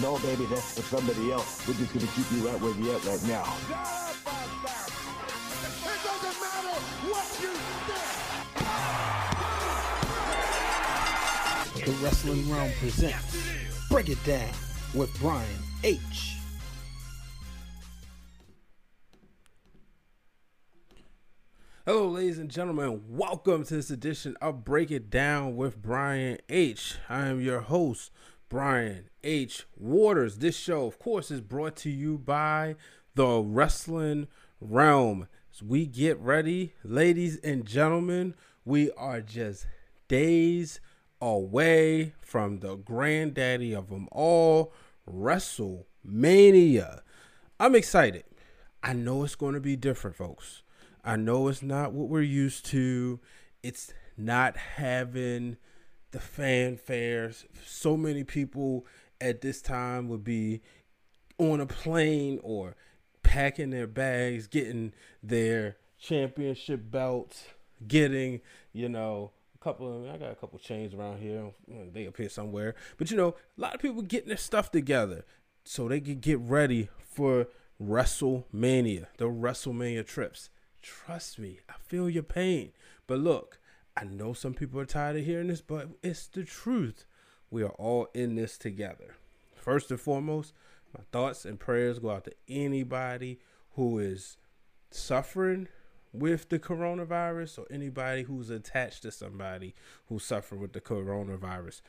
No, baby, that's for somebody else. We're just gonna keep you right where you at right now. It doesn't matter what you think. The Wrestling Realm presents Break It Down with Brian H. Hello, ladies and gentlemen. Welcome to this edition of Break It Down with Brian H. I am your host, Brian H. Waters. This show, of course, is brought to you by the Wrestling Realm. As we get ready, ladies and gentlemen, we are just days away from the granddaddy of them all, WrestleMania. I'm excited. I know it's going to be different, folks. I know it's not what we're used to. It's not having the fanfares. So many people at this time would be on a plane or packing their bags, getting their championship belts, getting, you know, a couple of I got a couple chains around here. They appear somewhere. But you know, a lot of people getting their stuff together so they could get ready for WrestleMania, the WrestleMania trips. Trust me, I feel your pain. But look, I know some people are tired of hearing this, but it's the truth. We are all in this together. First and foremost, my thoughts and prayers go out to anybody who is suffering with the coronavirus or anybody who's attached to somebody who's suffering with the coronavirus.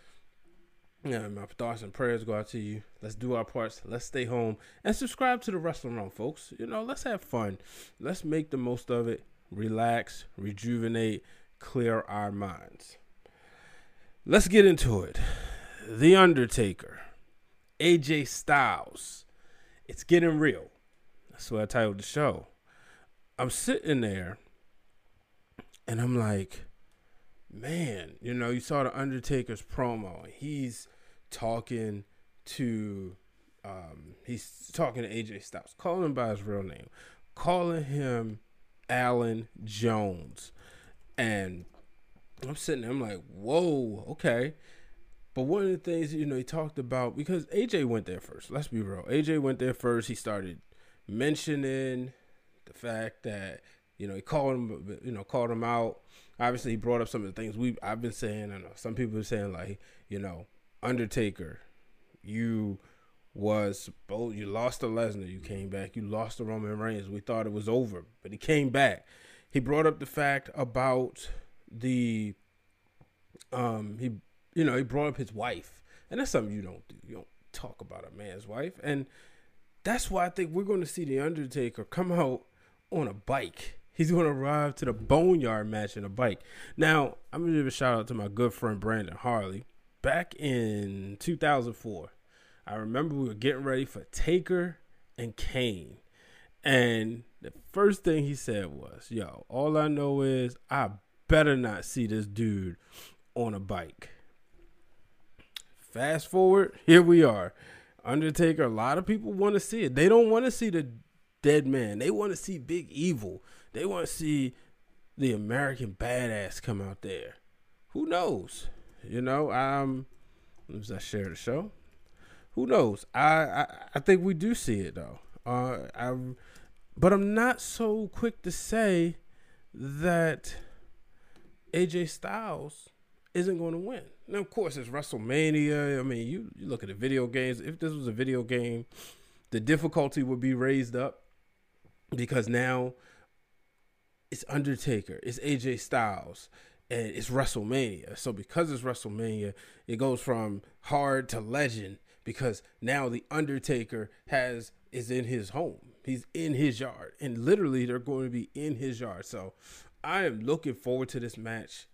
Yeah, my thoughts and prayers go out to you. Let's do our parts. Let's stay home and subscribe to the Wrestling Realm, folks. You know, let's have fun. Let's make the most of it. Relax, rejuvenate, clear our minds. Let's get into it. The Undertaker, AJ Styles. It's getting real. That's what I titled the show. I'm sitting there and I'm like, man, you know, you saw the Undertaker's promo. He's talking to um he's talking to AJ Styles, calling him by his real name, calling him Allen Jones. And I'm sitting there, I'm like, whoa, okay. But one of the things, you know, he talked about because AJ went there first. Let's be real. AJ went there first. He started mentioning the fact that, you know, he called him, you know, called him out obviously he brought up some of the things we I've been saying. Know some people are saying like, you know, Undertaker, you was both you lost to Lesnar, you came back, you lost to Roman Reigns. We thought it was over, but he came back. He brought up the fact about the um he you know, he brought up his wife. And that's something you don't do. You don't talk about a man's wife. And that's why I think we're going to see the Undertaker come out on a bike He's going to arrive to the Boneyard match in a bike. Now, I'm going to give a shout out to my good friend Brandon Harley. Back in 2004, I remember we were getting ready for Taker and Kane. And the first thing he said was, Yo, all I know is I better not see this dude on a bike. Fast forward, here we are. Undertaker, a lot of people want to see it. They don't want to see the dead man, they want to see Big Evil. They want to see the American badass come out there. Who knows? You know, um, as I share the show, who knows? I, I I think we do see it though. Uh, I, but I'm not so quick to say that AJ Styles isn't going to win. Now, of course, it's WrestleMania. I mean, you, you look at the video games. If this was a video game, the difficulty would be raised up because now it's Undertaker, it's AJ Styles, and it's WrestleMania. So because it's WrestleMania, it goes from hard to legend because now the Undertaker has is in his home. He's in his yard, and literally they're going to be in his yard. So I am looking forward to this match.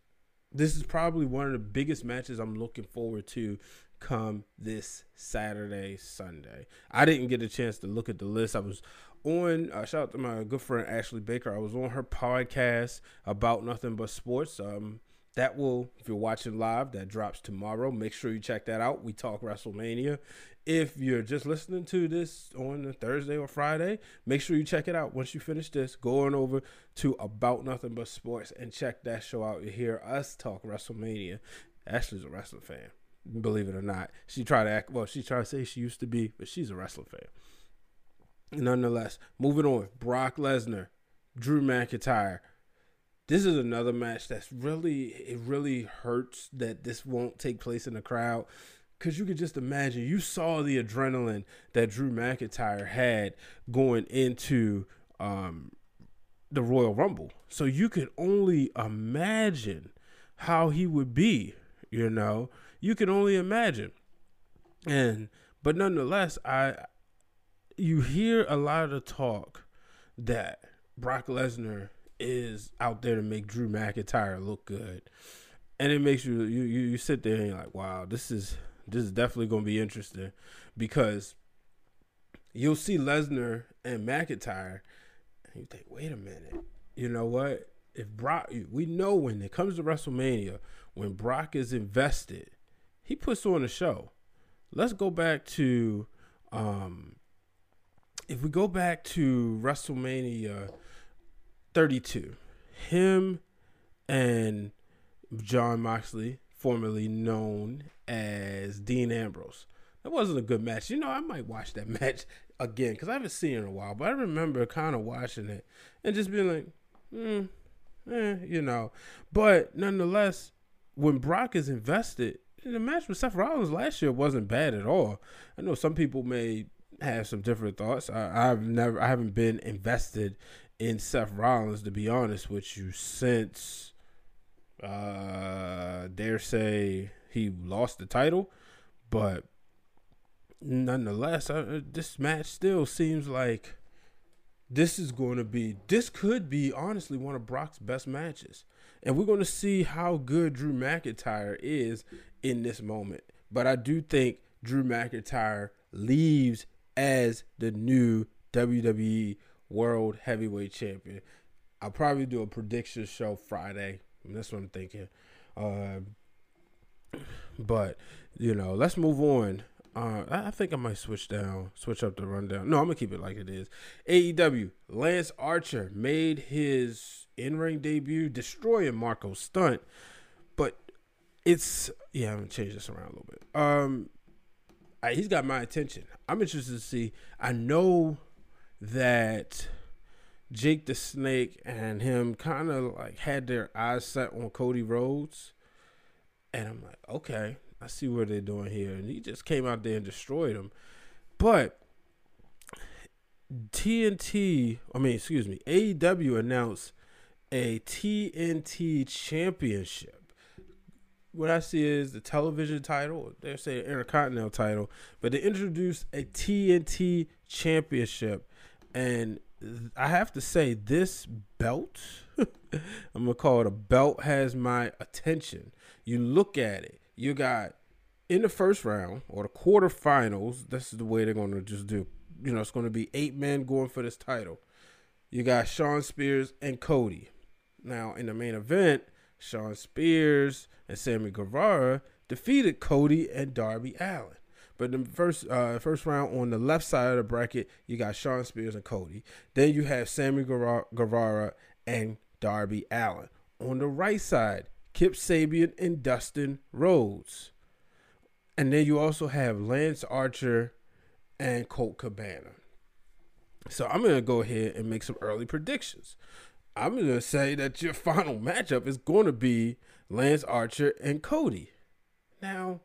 This is probably one of the biggest matches I'm looking forward to come this Saturday, Sunday. I didn't get a chance to look at the list. I was on uh, shout out to my good friend Ashley Baker. I was on her podcast about nothing but sports. Um, that will, if you're watching live, that drops tomorrow. Make sure you check that out. We talk WrestleMania. If you're just listening to this on a Thursday or Friday, make sure you check it out. Once you finish this, go on over to About Nothing But Sports and check that show out. You hear us talk WrestleMania. Ashley's a wrestling fan. believe it or not. She tried to act well, she tried to say she used to be, but she's a wrestling fan. Nonetheless, moving on. Brock Lesnar, Drew McIntyre. This is another match that's really it really hurts that this won't take place in the crowd. Cause you could just imagine you saw the adrenaline that Drew McIntyre had going into um, the Royal Rumble. So you could only imagine how he would be, you know. You can only imagine. And but nonetheless, I you hear a lot of talk that Brock Lesnar is out there to make Drew McIntyre look good. And it makes you you you, you sit there and you're like, wow, this is this is definitely gonna be interesting because you'll see Lesnar and McIntyre and you think, wait a minute, you know what? If Brock, we know when it comes to WrestleMania, when Brock is invested, he puts on a show. Let's go back to, um, if we go back to WrestleMania 32, him and Jon Moxley, formerly known as Dean Ambrose. That wasn't a good match. You know, I might watch that match again because I haven't seen it in a while. But I remember kind of watching it and just being like, hmm, eh, you know. But nonetheless, when Brock is invested, the match with Seth Rollins last year wasn't bad at all. I know some people may have some different thoughts. I, I've never, I haven't been invested in Seth Rollins to be honest with you since, uh, dare say he lost the title, but nonetheless, I, this match still seems like this is going to be this could be honestly one of Brock's best matches. And we're going to see how good Drew McIntyre is in this moment. But I do think Drew McIntyre leaves as the new WWE World Heavyweight Champion. I'll probably do a prediction show Friday. That's what I'm thinking. Uh, but you know, let's move on uh, I think I might switch down, switch up the rundown. No, I'm gonna keep it like it is. AEW Lance Archer made his in-ring debut, destroying Marko Stunt, but it's yeah. I'm gonna change this around a little bit. Um, I, he's got my attention. I'm interested to see. I know that Jake the Snake and him kind of like had their eyes set on Cody Rhodes, and I'm like, okay, I see what they're doing here. And he just came out there and destroyed him. But TNT, I mean, excuse me, AEW announced a TNT championship. What I see is the television title, they're saying Intercontinental title, but they introduced a TNT championship. And I have to say, this belt, I'm to call it a belt, has my attention. You look at it, you got in the first round or the quarterfinals. This is the way they're to just do. You know, it's to be eight men going for this title. You got Shawn Spears and Cody. Now, in the main event, Shawn Spears and Sammy Guevara defeated Cody and Darby Allin. But the first uh, first round on the left side of the bracket, you got Shawn Spears and Cody. Then you have Sammy Guevara and Darby Allin. On the right side, Kip Sabian and Dustin Rhodes. And then you also have Lance Archer and Colt Cabana. So I'm going to go ahead and make some early predictions. I'm going to say that your final matchup is going to be Lance Archer and Cody. Now,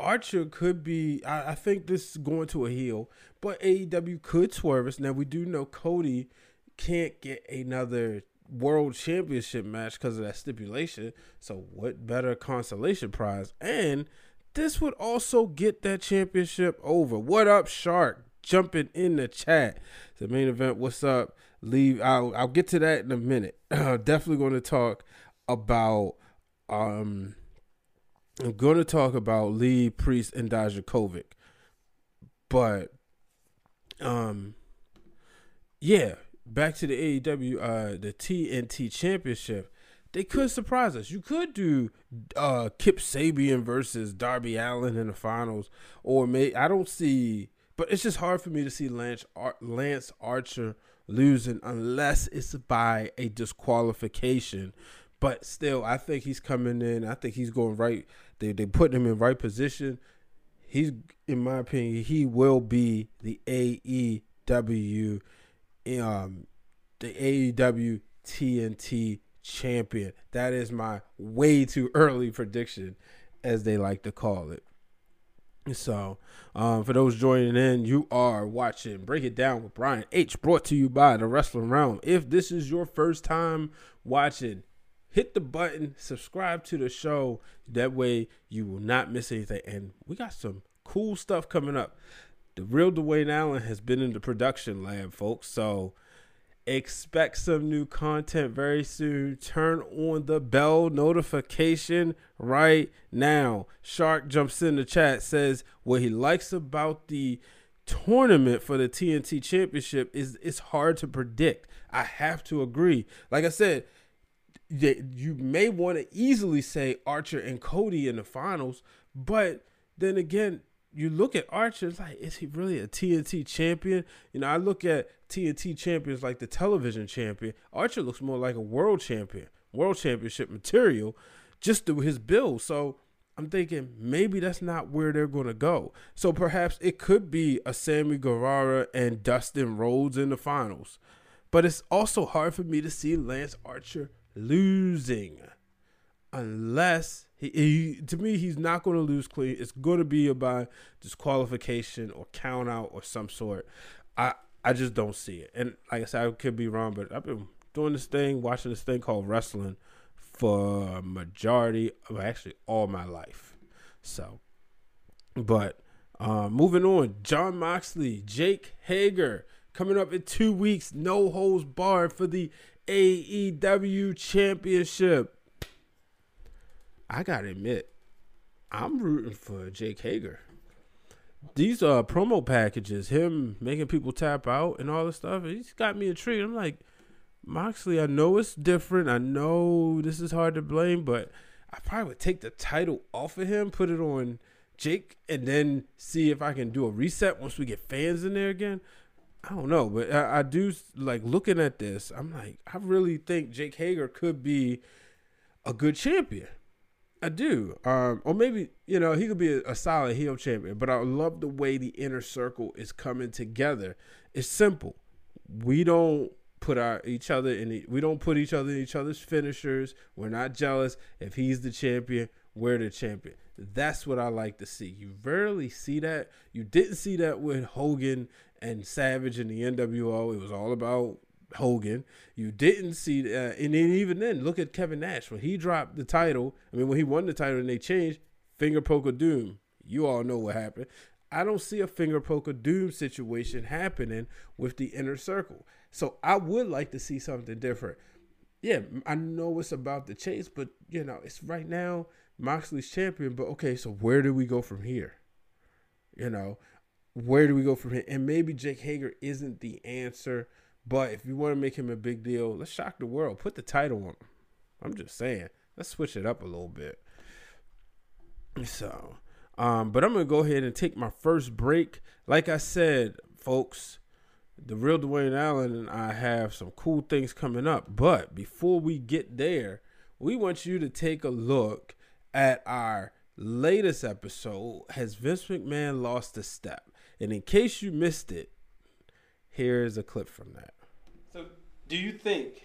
Archer could be, I, I, think this is going to a heel, but AEW could swerve us. Now, we do know Cody can't get another world championship match because of that stipulation. So what better consolation prize? And this would also get that championship over. What up, Shark? Jumping in the chat. The main event. What's up? Leave. I'll I'll get to that in a minute. definitely going to talk about. Um, I'm going to talk about Lee Priest and Dijakovic, but um, yeah, back to the AEW, uh, the TNT Championship, they could surprise us. You could do uh, Kip Sabian versus Darby Allin in the finals, or may I don't see, but it's just hard for me to see Lance Ar- Lance Archer losing unless it's by a disqualification. But still, I think he's coming in. I think he's going right They they put him in right position. He's, in my opinion, he will be the AEW, um, the AEW TNT champion. That is my way too early prediction, as they like to call it. So, um, for those joining in, you are watching Break It Down with Brian H, brought to you by the Wrestling Realm. If this is your first time watching, hit the button, subscribe to the show. That way, you will not miss anything. And we got some cool stuff coming up. The real Dwayne Allen has been in the production lab, folks. So, expect some new content very soon. Turn on the bell notification right now. Shark jumps in the chat says what he likes about the tournament for the TNT championship is it's hard to predict. I have to agree. Like I said, you may want to easily say Archer and Cody in the finals, but then again, you look at Archer, it's like, is he really a TNT champion? You know, I look at TNT champions like the television champion. Archer looks more like a world champion, world championship material, just through his build. So I'm thinking maybe that's not where they're going to go. So perhaps it could be a Sammy Guevara and Dustin Rhodes in the finals. But it's also hard for me to see Lance Archer losing unless he, he to me he's not going to lose clean. It's going to be about disqualification or count out or some sort. I I just don't see it. And like I said, I could be wrong, but I've been doing this thing, watching this thing called wrestling for majority of actually all my life. So, but uh, moving on, Jon Moxley, Jake Hager coming up in two weeks, no holds barred for the AEW Championship. I gotta admit, I'm rooting for Jake Hager. These uh promo packages, him making people tap out and all this stuff, he's got me intrigued. I'm like, Moxley, I know it's different. I know this is hard to blame, but I probably would take the title off of him, put it on Jake, and then see if I can do a reset once we get fans in there again. I don't know, but I, I do like looking at this. I'm like, I really think Jake Hager could be a good champion. I do. Um, or maybe, you know, he could be a, a, solid heel champion, but I love the way the inner circle is coming together. It's simple. We don't put our each other in the, we don't put each other in each other's finishers. We're not jealous. If he's the champion, we're the champion. That's what I like to see. You rarely see that. You didn't see that with Hogan and Savage in the NWO. It was all about Hogan. You didn't see, uh, and then even then, look at Kevin Nash when he dropped the title. I mean, when he won the title and they changed finger poke of doom. You all know what happened. I don't see a finger poke of doom situation happening with the inner circle. So I would like to see something different. Yeah, I know it's about the chase, but you know, it's right now Moxley's champion. But okay, so where do we go from here? You know, where do we go from here? And maybe Jake Hager isn't the answer but if you want to make him a big deal, let's shock the world. Put the title on him. I'm just saying. Let's switch it up a little bit. So, um, but I'm gonna go ahead and take my first break. Like I said, folks, the real Dwayne Allen and I have some cool things coming up. But before we get there, we want you to take a look at our latest episode. Has Vince McMahon lost a step? And in case you missed it, Here's a clip from that. So, do you think,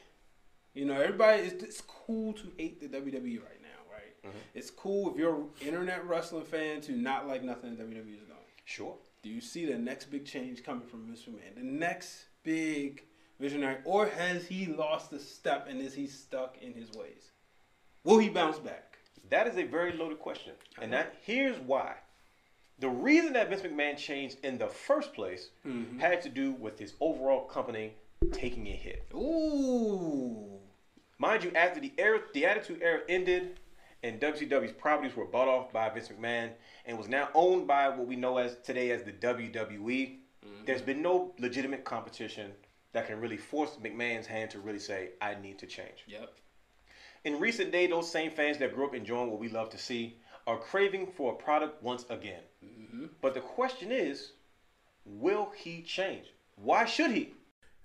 you know, everybody, it's, it's cool to hate the WWE right now, right? Mm-hmm. It's cool if you're an internet wrestling fan to not like nothing that WWE is doing. Sure. Do you see the next big change coming from Mr. Man? The next big visionary, or has he lost a step and is he stuck in his ways? Will he bounce back? That is a very loaded question, and that here's why. The reason that Vince McMahon changed in the first place mm-hmm. had to do with his overall company taking a hit. Ooh. Mind you, after the era, the Attitude Era ended, and WCW's properties were bought off by Vince McMahon and was now owned by what we know as today as the WWE. Mm-hmm. There's been no legitimate competition that can really force McMahon's hand to really say, "I need to change." Yep. In recent days, those same fans that grew up enjoying what we love to see are craving for a product once again. Mm-hmm. But the question is, will he change? Why should he?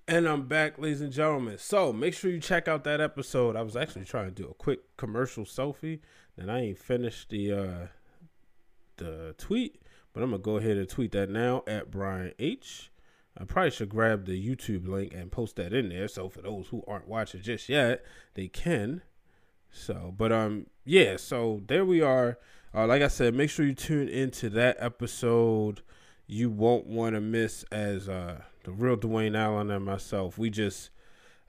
And I'm back, ladies and gentlemen. So make sure you check out that episode. I was actually trying to do a quick commercial selfie. and I ain't finished the uh, the tweet, but I'm gonna go ahead and tweet that now at Brian H. I probably should grab the YouTube link and post that in there. So for those who aren't watching just yet, they can. So, but um, yeah. So there we are. Uh, like I said, make sure you tune into that episode. You won't want to miss as uh the real Dwayne Allen and myself. We just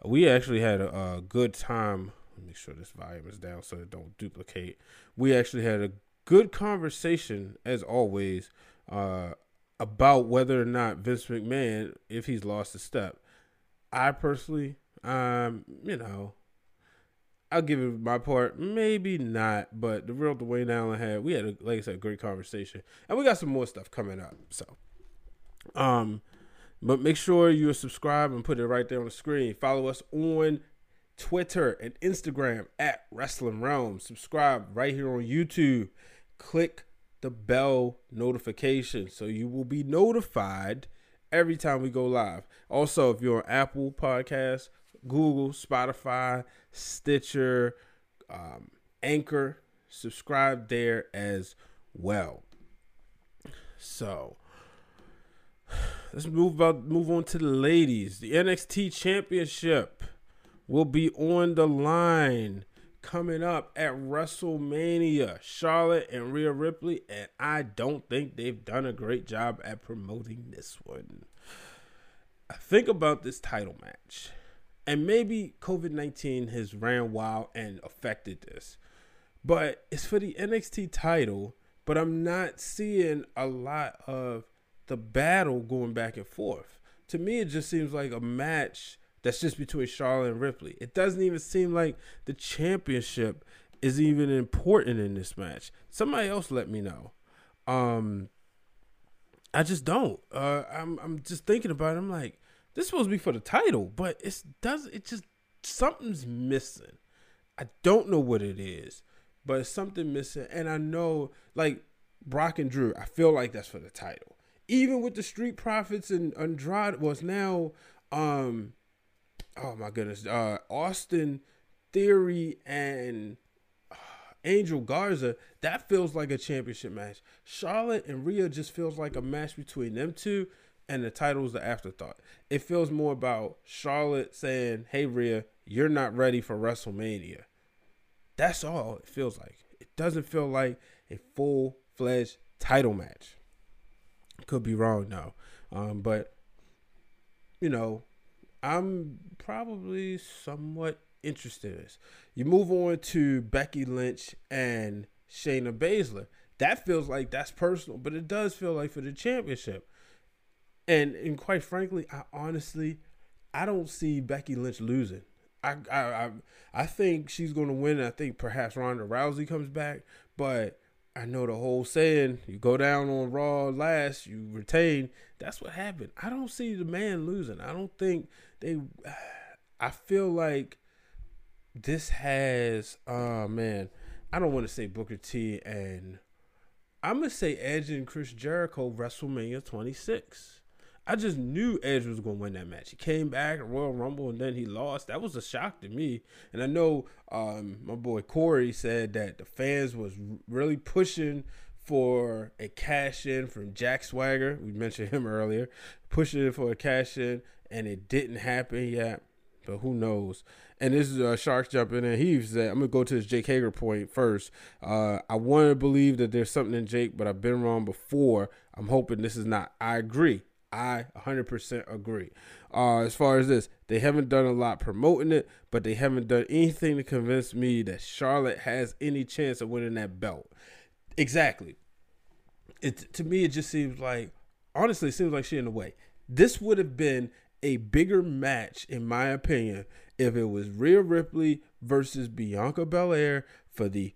we actually had a, a good time. Let me make sure this volume is down so it don't duplicate. We actually had a good conversation as always uh, about whether or not Vince McMahon, if he's lost a step. I personally, um, you know, I'll give it my part. Maybe not, but the real Dwayne Allen had. We had, a, like I said, a great conversation, and we got some more stuff coming up. So, um, but make sure you subscribe and put it right there on the screen. Follow us on Twitter and Instagram at Wrestling Realm. Subscribe right here on YouTube. Click the bell notification so you will be notified every time we go live. Also, if you're on Apple Podcasts, Google, Spotify, Stitcher, um, Anchor, subscribe there as well. So, let's move about move on to the ladies. The NXT Championship will be on the line coming up at WrestleMania. Charlotte and Rhea Ripley, and I don't think they've done a great job at promoting this one. Think about this title match. And maybe COVID 19 has ran wild and affected this. But it's for the NXT title, but I'm not seeing a lot of the battle going back and forth. To me, it just seems like a match that's just between Charlotte and Ripley. It doesn't even seem like the championship is even important in this match. Somebody else let me know. Um, I just don't. Uh, I'm I'm just thinking about it. I'm like, this is supposed to be for the title, but it's does it just something's missing. I don't know what it is, but it's something missing. And I know like Brock and Drew, I feel like that's for the title even with the Street Profits and Andrade was now um oh my goodness uh Austin Theory and uh, Angel Garza that feels like a championship match. Charlotte and Rhea just feels like a match between them two and the title is the afterthought. It feels more about Charlotte saying, "Hey Rhea, you're not ready for WrestleMania." That's all it feels like. It doesn't feel like a full-fledged title match. Could be wrong though, um, but you know, I'm probably somewhat interested in this. You move on to Becky Lynch and Shayna Baszler. That feels like that's personal, but it does feel like for the championship. And and quite frankly, I honestly I don't see Becky Lynch losing. I I I, I think she's going to win. I think perhaps Ronda Rousey comes back, but I know the whole saying, you go down on Raw last, you retain. That's what happened. I don't see the man losing. I don't think they I feel like this has oh man, I don't want to say Booker T and I'm gonna say Edge and Chris Jericho WrestleMania 26. I just knew Edge was going to win that match. He came back at Royal Rumble and then he lost. That was a shock to me. And I know um, my boy Corey said that the fans was really pushing for a cash in from Jack Swagger. We mentioned him earlier, pushing for a cash in, and it didn't happen yet. But who knows? And this is uh, Sharks jumping in. He said, I'm going to go to this Jake Hager point first. Uh, I want to believe that there's something in Jake, but I've been wrong before. I'm hoping this is not. I agree. I 100% agree. Uh, as far as this, they haven't done a lot promoting it, but they haven't done anything to convince me that Charlotte has any chance of winning that belt. Exactly. It to me, it just seems like, honestly, it seems like she in the way. This would have been a bigger match, in my opinion, if it was Rhea Ripley versus Bianca Belair for the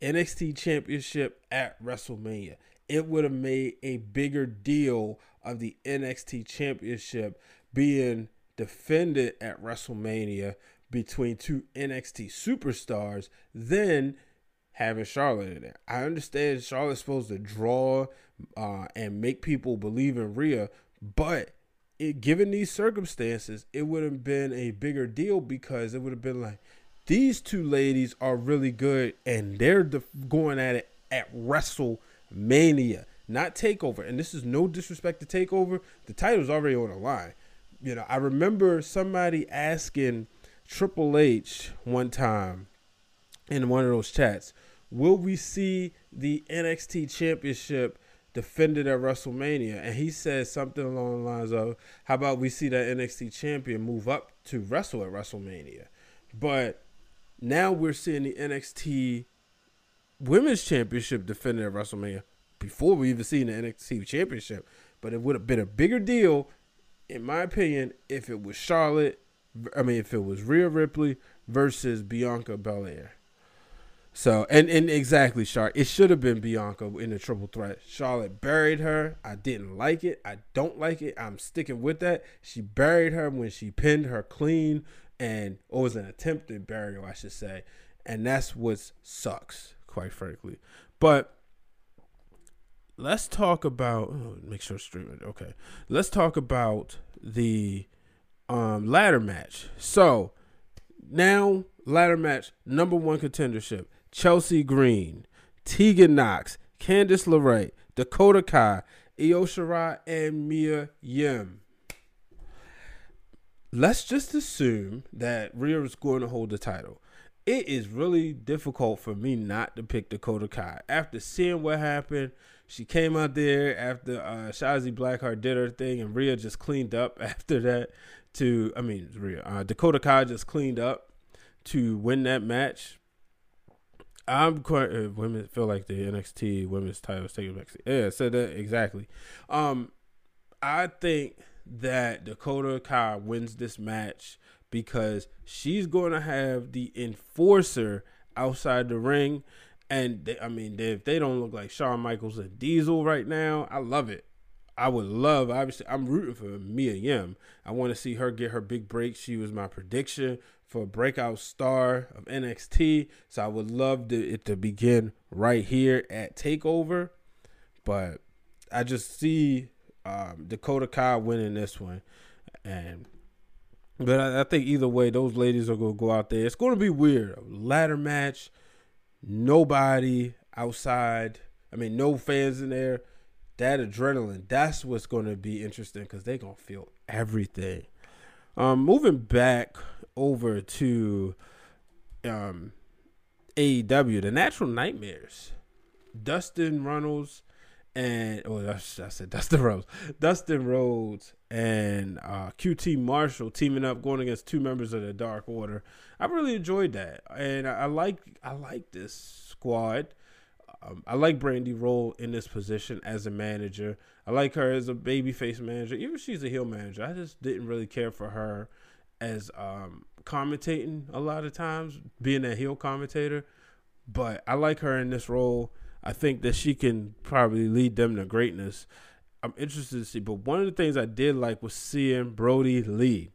NXT Championship at WrestleMania. It would have made a bigger deal of the NXT Championship being defended at WrestleMania between two NXT superstars than having Charlotte in there. I understand Charlotte's supposed to draw uh, and make people believe in Rhea, but it, given these circumstances, it would have been a bigger deal because it would have been like, these two ladies are really good, and they're def- going at it at WrestleMania, not Takeover. And this is no disrespect to Takeover. The title's already on the line. You know, I remember somebody asking Triple H one time in one of those chats, "Will we see the NXT Championship?" defended at WrestleMania, and he said something along the lines of, "How about we see that NXT champion move up to wrestle at WrestleMania?" But now we're seeing the NXT Women's Championship defended at WrestleMania before we even seen the NXT Championship. But it would have been a bigger deal, in my opinion, if it was Charlotte. I mean, if it was Rhea Ripley versus Bianca Belair. So and and exactly, Charlotte. It should have been Bianca in the triple threat. Charlotte buried her. I didn't like it. I don't like it. I'm sticking with that. She buried her when she pinned her clean, and it was an attempted burial, I should say. And that's what sucks, quite frankly. But let's talk about. Oh, make sure streaming. Okay, let's talk about the um ladder match. So now ladder match number one contendership Chelsea Green, Tegan Nox, Candice LeRae, Dakota Kai, Io Shirai, and Mia Yim. Let's just assume that Rhea is going to hold the title. It is really difficult for me not to pick Dakota Kai. After seeing what happened, she came out there after uh, Shotzi Blackheart did her thing, and Rhea just cleaned up after that. To I mean, Rhea uh, Dakota Kai just cleaned up to win that match. I'm quite uh, women feel like the NXT women's title is taking back. Yeah, said that exactly. Um, I think that Dakota Kai wins this match because she's going to have the enforcer outside the ring, and they, I mean, they, if they don't look like Shawn Michaels and Diesel right now, I love it. I would love, obviously, I'm rooting for Mia Yim. I want to see her get her big break. She was my prediction for a breakout star of NXT. So I would love to, it to begin right here at Takeover. But I just see um, Dakota Kai winning this one, and but I, I, think either way, those ladies are gonna go out there. It's gonna be weird. A ladder match, nobody outside. I mean, no fans in there. That adrenaline, that's what's gonna be interesting because they're gonna feel everything. Um, moving back over to um, AEW, the Natural Nightmares, Dustin Runnels and oh, I said Dustin Rhodes, Dustin Rhodes and uh, QT Marshall teaming up, going against two members of the Dark Order. I really enjoyed that, and I, I like I like this squad. Um, I like Brandy Rhodes in this position as a manager. I like her as a babyface manager, even if she's a heel manager. I just didn't really care for her as um, commentating a lot of times, being a heel commentator. But I like her in this role. I think that she can probably lead them to greatness. I'm interested to see. But one of the things I did like was seeing Brodie Lee.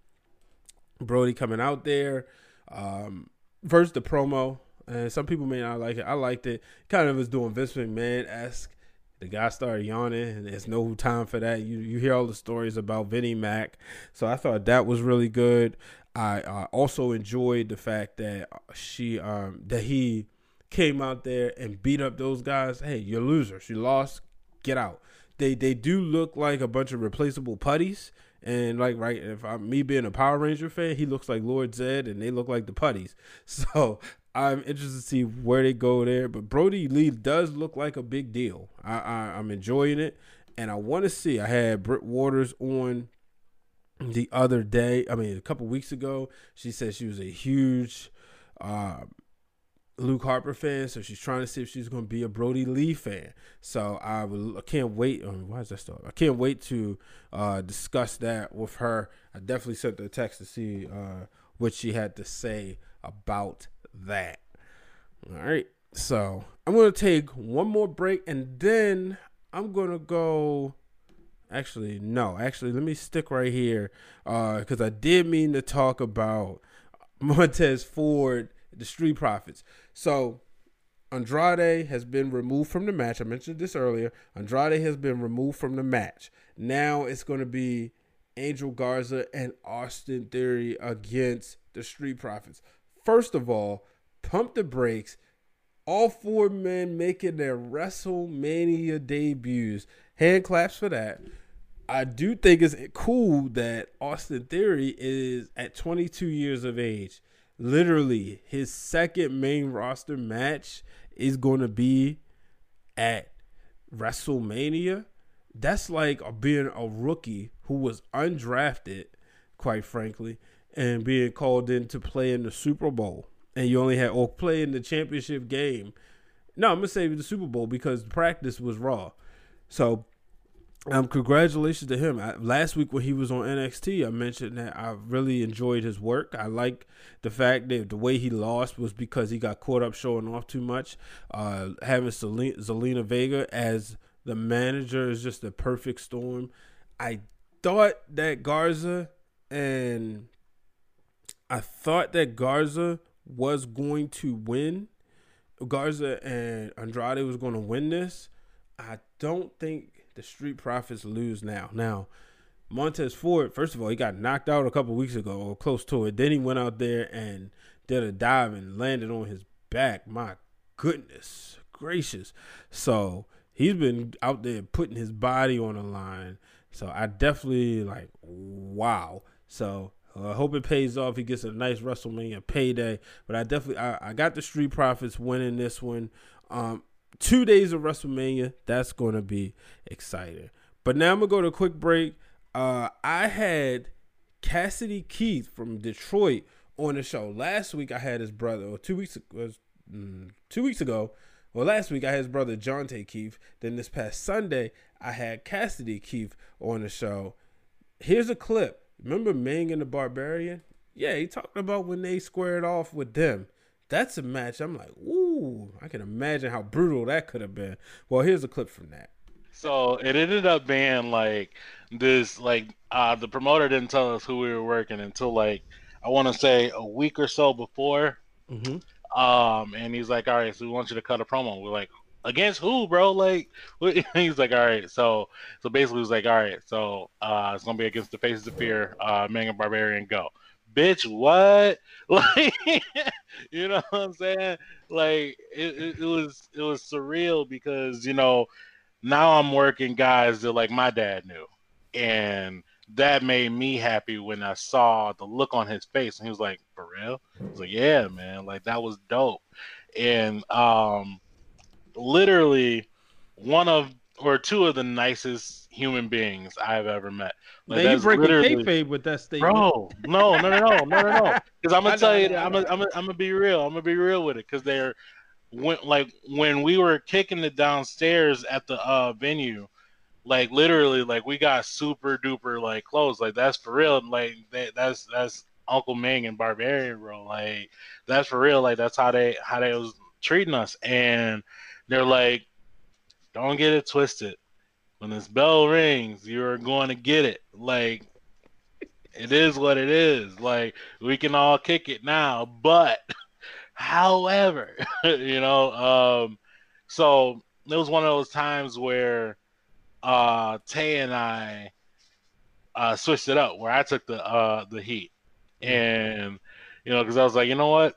Brodie coming out there. Um, first, the promo. And some people may not like it. I liked it. Kind of was doing Vince McMahon esque. The guy started yawning, and there's no time for that. You you hear all the stories about Vinnie Mac, so I thought that was really good. I uh, also enjoyed the fact that she um, that he came out there and beat up those guys. Hey, you're losers. You lost. Get out. They they do look like a bunch of replaceable putties. And like right, if I'm me being a Power Ranger fan, he looks like Lord Zed, and they look like the putties. So I'm interested to see where they go there. But Brodie Lee does look like a big deal. I, I I'm enjoying it, and I want to see. I had Britt Waters on the other day. I mean, a couple weeks ago. She said she was a huge. Uh, Luke Harper fan, so she's trying to see if she's going to be a Brodie Lee fan. So I, will, I can't wait. Um, why is that start? I can't wait to uh, discuss that with her. I definitely sent a text to see uh, what she had to say about that. All right. So I'm going to take one more break and then I'm going to go. Actually, no. Actually, let me stick right here because uh, I did mean to talk about Montez Ford the Street Profits. So Andrade has been removed from the match. I mentioned this earlier. Andrade has been removed from the match. Now it's going to be Angel Garza and Austin Theory against the Street Profits. First of all, pump the brakes. All four men making their WrestleMania debuts. Hand claps for that. I do think it's cool that Austin Theory is at 22 years of age. Literally, his second main roster match is going to be at WrestleMania. That's like being a rookie who was undrafted, quite frankly, and being called in to play in the Super Bowl. And you only had or play in the championship game. No, I'm gonna say the Super Bowl because practice was raw. So um, congratulations to him. I, last week when he was on NXT, I mentioned that I really enjoyed his work. I like the fact that the way he lost was because he got caught up showing off too much. Uh, having Zelina, Zelina Vega as the manager is just a perfect storm. I thought that Garza and I thought that Garza was going to win. Garza and Andrade was going to win this. I don't think the Street Profits lose now. Now, Montez Ford, first of all, he got knocked out a couple weeks ago or close to it. Then he went out there and did a dive and landed on his back. My goodness gracious. So he's been out there putting his body on the line. So I definitely like, wow. So I hope it pays off. He gets a nice WrestleMania payday. But I definitely, I, I got the Street Profits winning this one. Um, two days of WrestleMania. That's going to be exciting. But now I'm going to go to a quick break. Uh, I had Cassidy Keith from Detroit on the show. Last week I had his brother, or two weeks was mm, two weeks ago. Well, last week I had his brother Jonte Keith. Then this past Sunday I had Cassidy Keith on the show. Here's a clip. Remember Meng and the Barbarian? Yeah, he talked about when they squared off with them. That's a match. I'm like, ooh, I can imagine how brutal that could have been. Well, here's a clip from that. So it ended up being like this, like uh, the promoter didn't tell us who we were working until like I want to say a week or so before. Mm-hmm. Um, and he's like, all right, so we want you to cut a promo. We're like, against who, bro? Like, he's like, all right, so so basically, he's like, all right, so uh, it's gonna be against the Faces of Fear, uh, Mega Barbarian, go bitch, what? Like, you know what I'm saying? Like, it, it, it, was it was surreal because you know now I'm working guys that like my dad knew, and that made me happy when I saw the look on his face, and he was like, "For real?" I was like, "Yeah, man, like that was dope," and um, literally one of or two of the nicest human beings I've ever met. Like, Man, you breaking kayfabe with that statement, bro? No, no, no, no, no, no. Because I'm gonna tell you, I'm gonna, I'm gonna, be real. I'm gonna be real with it because they're when like when we were kicking it downstairs at the uh venue, like literally, like we got super duper like close. Like that's for real. Like that, that's that's Uncle Meng and Barbarian, bro. Like that's for real. Like that's how they how they was treating us, and they're like don't get it twisted. When this bell rings, you're going to get it. Like it is what it is. Like we can all kick it now, but however, you know, um, so it was one of those times where uh Tay and I uh switched it up where I took the uh the heat. And you know, because I was like, you know what?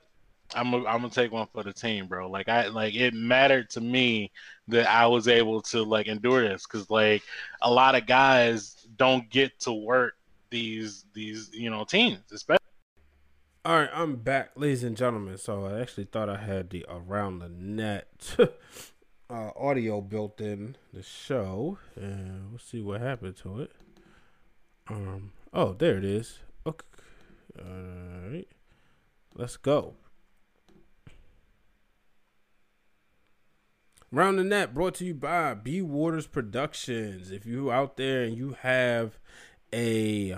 I'm a, I'm gonna take one for the team, bro. Like I like it mattered to me that I was able to like endure this because like a lot of guys don't get to work these these you know teams, especially. All right, I'm back, ladies and gentlemen. So I actually thought I had the around the net uh, audio built in the show, and we'll see what happened to it. Um. Oh, there it is. Okay. All right. Let's go. Round the Net brought to you by B Waters Productions. If you out there and you have a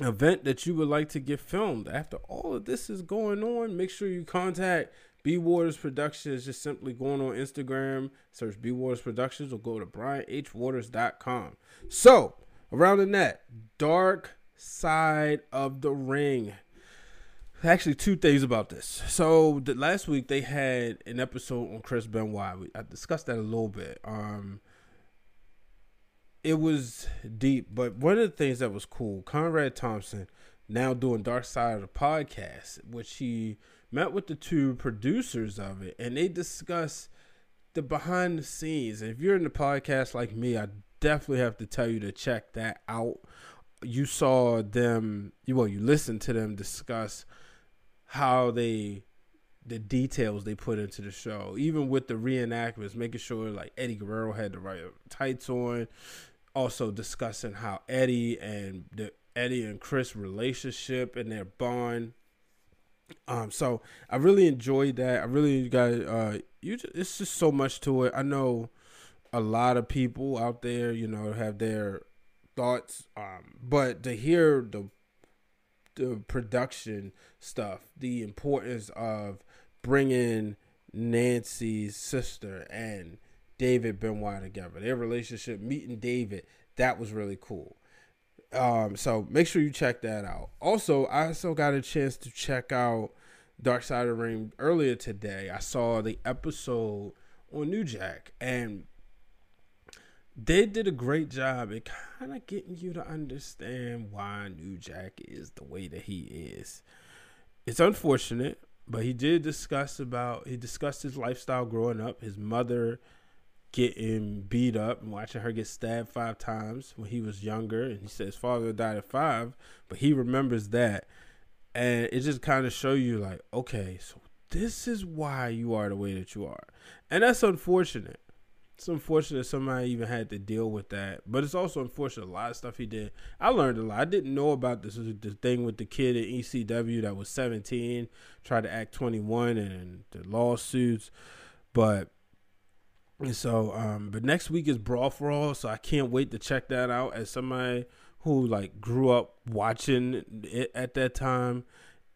event that you would like to get filmed after all of this is going on, make sure you contact B Waters Productions. Just simply going on Instagram, search B Waters Productions, or go to brianhwaters.com. So, around the net, Dark Side of the Ring actually two things about this. So the, last week they had an episode on Chris Benoit. I discussed that a little bit. Um, it was deep, but one of the things that was cool, Conrad Thompson now doing Dark Side of the Podcast, which he met with the two producers of it, and they discuss the behind the scenes. And if you're in the podcast like me, I definitely have to tell you to check that out. You saw them, well, you listened to them discuss how they the details they put into the show, even with the reenactments, making sure like Eddie Guerrero had the right tights on. Also discussing how Eddie and the Eddie and Chris relationship and their bond. Um, so I really enjoyed that. I really got uh, you. Just, it's just so much to it. I know a lot of people out there, you know, have their thoughts. Um, but to hear the the production stuff, the importance of bringing Nancy's sister and David Benoit together, their relationship, meeting David, that was really cool. Um, so make sure you check that out. Also, I also got a chance to check out Dark Side of the Ring earlier today. I saw the episode on New Jack, and they did a great job at kind of getting you to understand why New Jack is the way that he is. It's unfortunate, but he did discuss about he discussed his lifestyle growing up. His mother getting beat up and watching her get stabbed five times when he was younger, and he says father died at five, but he remembers that, and it just kind of show you like, okay, so this is why you are the way that you are, and that's unfortunate it's unfortunate somebody even had to deal with that, but it's also unfortunate a lot of stuff he did. I learned a lot. I didn't know about this the thing with the kid at ECW that was 17, tried to act 21, and the lawsuits. But so, um, but next week is Brawl for All, so I can't wait to check that out. As somebody who like grew up watching it at that time,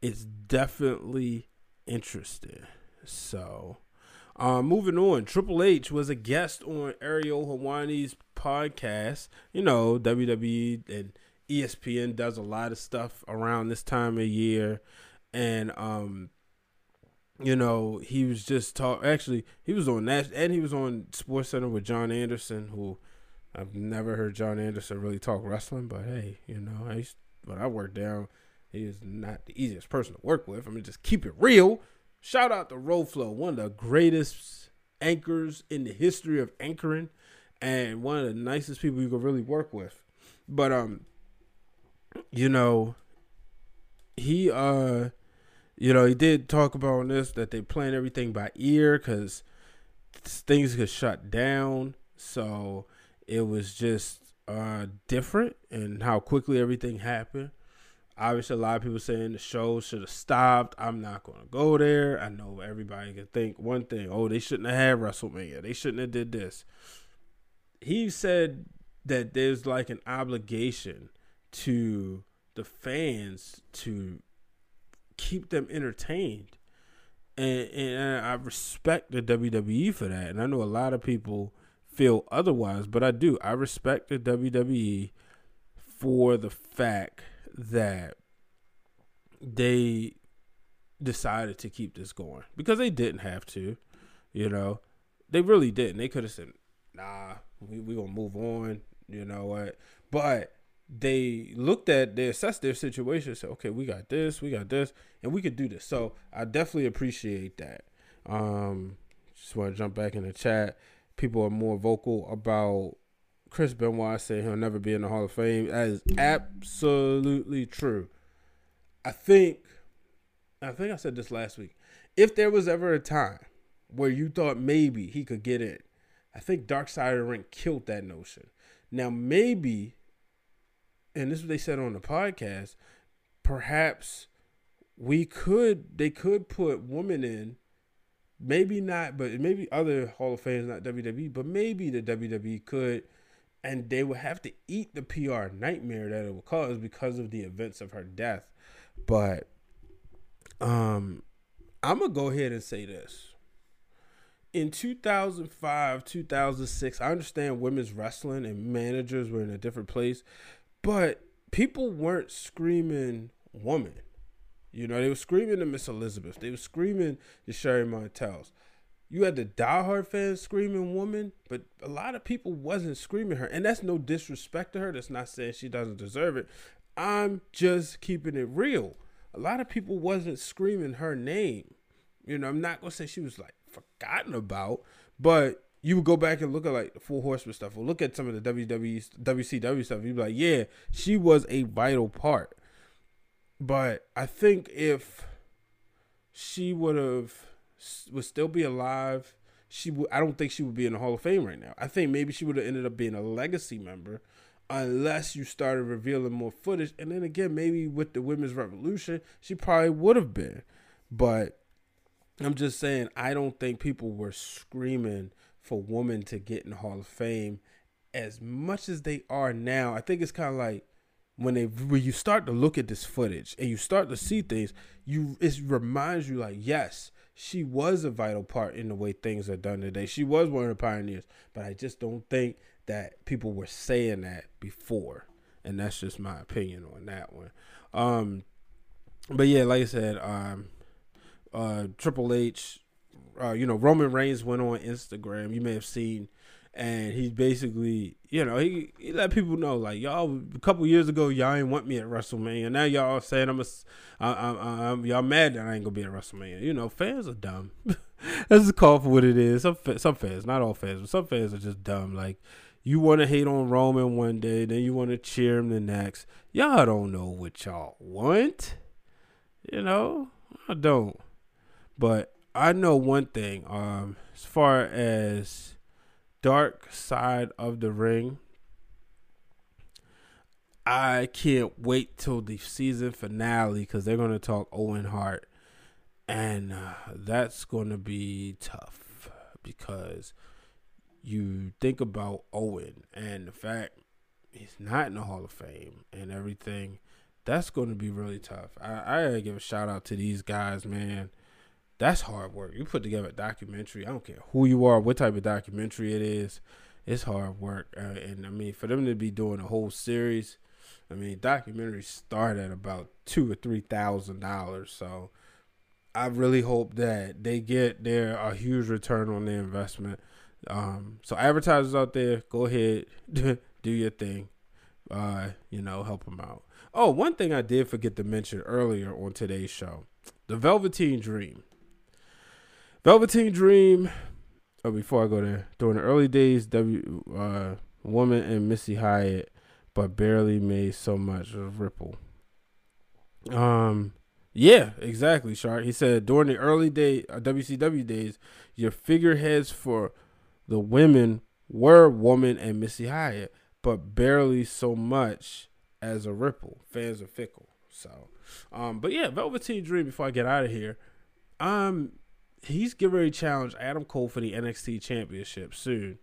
it's definitely interesting. So. Uh, moving on, Triple H was a guest on Ariel Helwani's podcast. You know, WWE and ESPN does a lot of stuff around this time of year, and um, you know, he was just talk. Actually, he was on that, and he was on Sports Center with John Anderson, who I've never heard John Anderson really talk wrestling. But hey, you know, I used, when I worked down, he is not the easiest person to work with. I mean, just keep it real. Shout out to Roflo, one of the greatest anchors in the history of anchoring, and one of the nicest people you could really work with. But um, you know, he uh, you know, he did talk about this that they plan everything by ear because things could shut down. So it was just uh different and how quickly everything happened. Obviously, a lot of people saying the show should have stopped. I'm not going to go there. I know everybody can think one thing: oh, they shouldn't have had WrestleMania. They shouldn't have did this. He said that there's like an obligation to the fans to keep them entertained, and, and I respect the WWE for that. And I know a lot of people feel otherwise, but I do. I respect the WWE for the fact that they decided to keep this going because they didn't have to, you know, they really didn't. They could have said, "Nah, we we gonna move on," you know what? But they looked at, they assessed their situation, said, "Okay, we got this, we got this, and we could do this." So I definitely appreciate that. Um, just want to jump back in the chat. People are more vocal about Chris Benoit saying he'll never be in the Hall of Fame. That is absolutely true. I think, I think I said this last week. If there was ever a time where you thought maybe he could get in, I think Dark Side of the Ring killed that notion. Now maybe, and this is what they said on the podcast. Perhaps we could, they could put women in maybe not, but maybe other Hall of Fames, not WWE, but maybe the WWE could and they would have to eat the PR nightmare that it would cause because of the events of her death. But um I'm going to go ahead and say this. In 2005, 2006, I understand women's wrestling and managers were in a different place, but people weren't screaming woman. You know, they were screaming to Miss Elizabeth. They were screaming to Sherri Martel's you had the diehard fans screaming woman, but a lot of people wasn't screaming her. And that's no disrespect to her. That's not saying she doesn't deserve it. I'm just keeping it real. A lot of people wasn't screaming her name. You know, I'm not gonna say she was like forgotten about, but you would go back and look at like the Four Horsemen stuff, or look at some of the WWE, WCW stuff. You'd be like, yeah, she was a vital part. But I think if she would have would still be alive, she would. I don't think she would be in the Hall of Fame right now. I think maybe she would have ended up being a legacy member, unless you started revealing more footage. And then again, maybe with the women's revolution, she probably would have been. But I'm just saying, I don't think people were screaming for women to get in the Hall of Fame as much as they are now. I think it's kind of like when they when you start to look at this footage and you start to see things, you it reminds you like, yes, she was a vital part in the way things are done today. She was one of the pioneers, but I just don't think that people were saying that before. And that's just my opinion on that one. Um but yeah, like I said, um uh Triple H uh, you know, Roman Reigns went on Instagram. You may have seen, and he basically, you know, he, he let people know like y'all a couple years ago y'all ain't want me at WrestleMania. Now y'all saying I'm a, I, I, I'm y'all mad that I ain't gonna be at WrestleMania. You know, fans are dumb. Let's just call for what it is. Some some fans, not all fans, but some fans are just dumb. Like you want to hate on Roman one day, then you want to cheer him the next. Y'all don't know what y'all want. You know, I don't. But I know one thing. Um, as far as Dark Side of the Ring, I can't wait till the season finale because they're gonna talk Owen Hart, and uh, that's gonna be tough because you think about Owen and the fact he's not in the Hall of Fame and everything. That's going to be really tough. I, I gotta give a shout out to these guys, man that's hard work. You put together a documentary. I don't care who you are, what type of documentary it is. It's hard work, uh, and I mean for them to be doing a whole series. I mean, documentaries start at about two or three thousand dollars. So I really hope that they get their a huge return on their investment. Um, so advertisers out there, go ahead, do your thing. Uh, you know, help them out. Oh, one thing I did forget to mention earlier on today's show: the Velveteen Dream. Velveteen Dream. Oh, before I go there, during the early days, W uh, Woman and Missy Hyatt, but barely made so much of Ripple. Um, yeah, exactly, Shark. He said during the early day uh, WCW days, your figureheads for the women were Woman and Missy Hyatt, but barely so much as a Ripple. Fans are fickle. So, um, but yeah, Velveteen Dream. Before I get out of here, um, he's getting ready to challenge Adam Cole for the NXT Championship soon,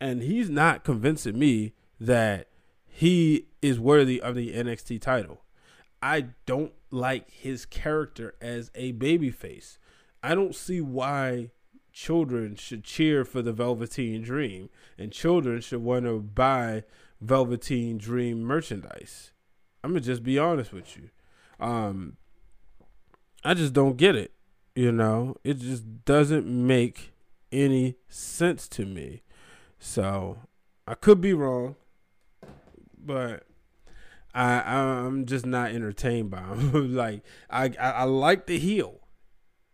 and he's not convincing me that he is worthy of the NXT title. I don't like his character as a babyface. I don't see why children should cheer for the Velveteen Dream and children should want to buy Velveteen Dream merchandise. I'm gonna just be honest with you. Um, I just don't get it. You know, it just doesn't make any sense to me. So I could be wrong, but I I'm just not entertained by him. like I, I, I like the heel,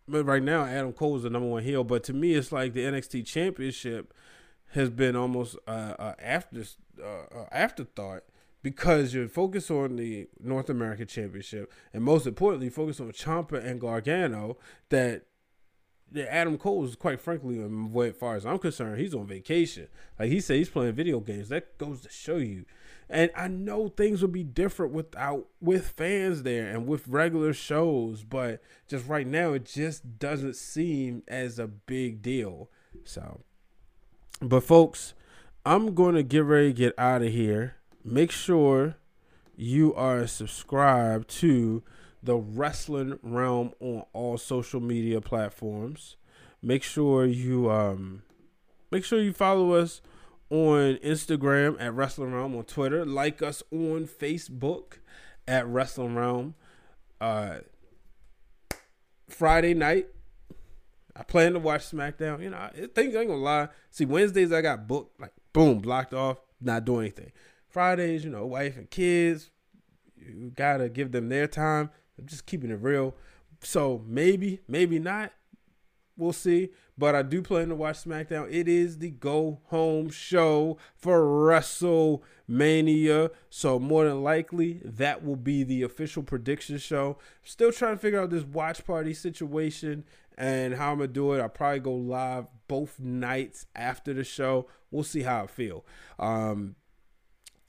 but right now Adam Cole is the number one heel. But to me, it's like the NXT Championship has been almost uh, uh after uh, afterthought because you're focused on the North American Championship, and most importantly, focus on Ciampa and Gargano. That the Adam Cole is quite frankly, um, as far as I'm concerned, he's on vacation. Like he said, he's playing video games. That goes to show you. And I know things would be different without with fans there and with regular shows, but just right now, it just doesn't seem as a big deal. So, but folks, I'm going to get ready to get out of here make sure you are subscribed to the wrestling realm on all social media platforms. Make sure you um make sure you follow us on Instagram at Wrestling Realm on Twitter. Like us on Facebook at Wrestling Realm. Uh Friday night. I plan to watch SmackDown. You know, things I ain't gonna lie. See, Wednesdays I got booked, like boom, blocked off, not doing anything. Fridays, you know, wife and kids, you gotta give them their time. I'm just keeping it real. So maybe, maybe not. We'll see. But I do plan to watch SmackDown. It is the go home show for WrestleMania. So more than likely, that will be the official prediction show. Still trying to figure out this watch party situation and how I'm gonna do it. I'll probably go live both nights after the show. We'll see how I feel. Um,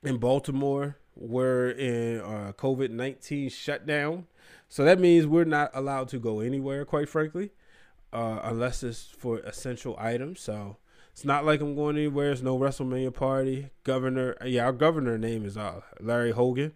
in Baltimore, we're in uh, COVID 19 shutdown. So that means we're not allowed to go anywhere, quite frankly, uh, unless it's for essential items. So it's not like I'm going anywhere. It's no WrestleMania party. Governor, yeah, our governor name is uh, Larry Hogan.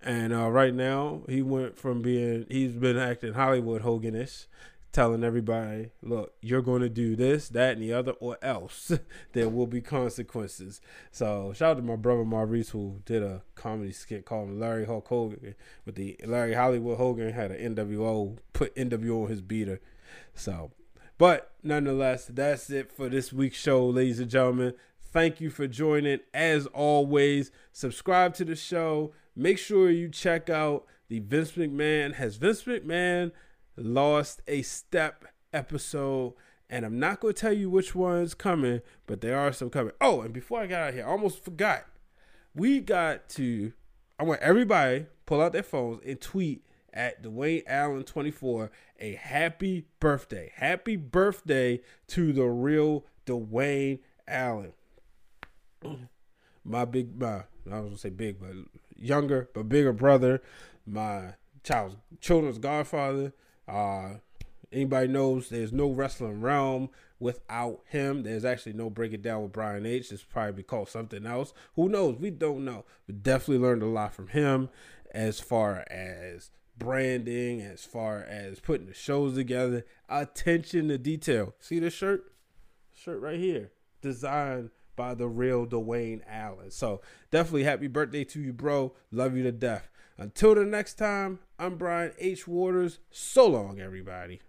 And uh, right now, he went from being, he's been acting Hollywood Hoganish telling everybody, look, you're going to do this, that, and the other, or else there will be consequences. So shout out to my brother Maurice who did a comedy skit called Larry Hulk Hogan with the Larry Hollywood Hogan had an NWO put NWO on his beater. So, but nonetheless, that's it for this week's show, ladies and gentlemen. Thank you for joining. As always, subscribe to the show. Make sure you check out the Vince McMahon. Has Vince McMahon lost a step episode. And I'm not going to tell you which one's coming, but there are some coming. Oh, and before I got out here, I almost forgot. We got to, I want everybody pull out their phones and tweet at Dwayne Allen 24 a happy birthday. Happy birthday to the real Dwayne Allen. My big, my, I was to say big, but younger, but bigger brother, my child's children's godfather, uh, anybody knows there's no wrestling realm without him. There's actually no break it down with Brian H. It's probably be called something else. Who knows? We don't know. But definitely learned a lot from him as far as branding, as far as putting the shows together, attention to detail. See this shirt? Shirt right here. Designed by the real Dwayne Allen. So definitely happy birthday to you, bro. Love you to death. Until the next time, I'm Brian H. Waters. So long, everybody.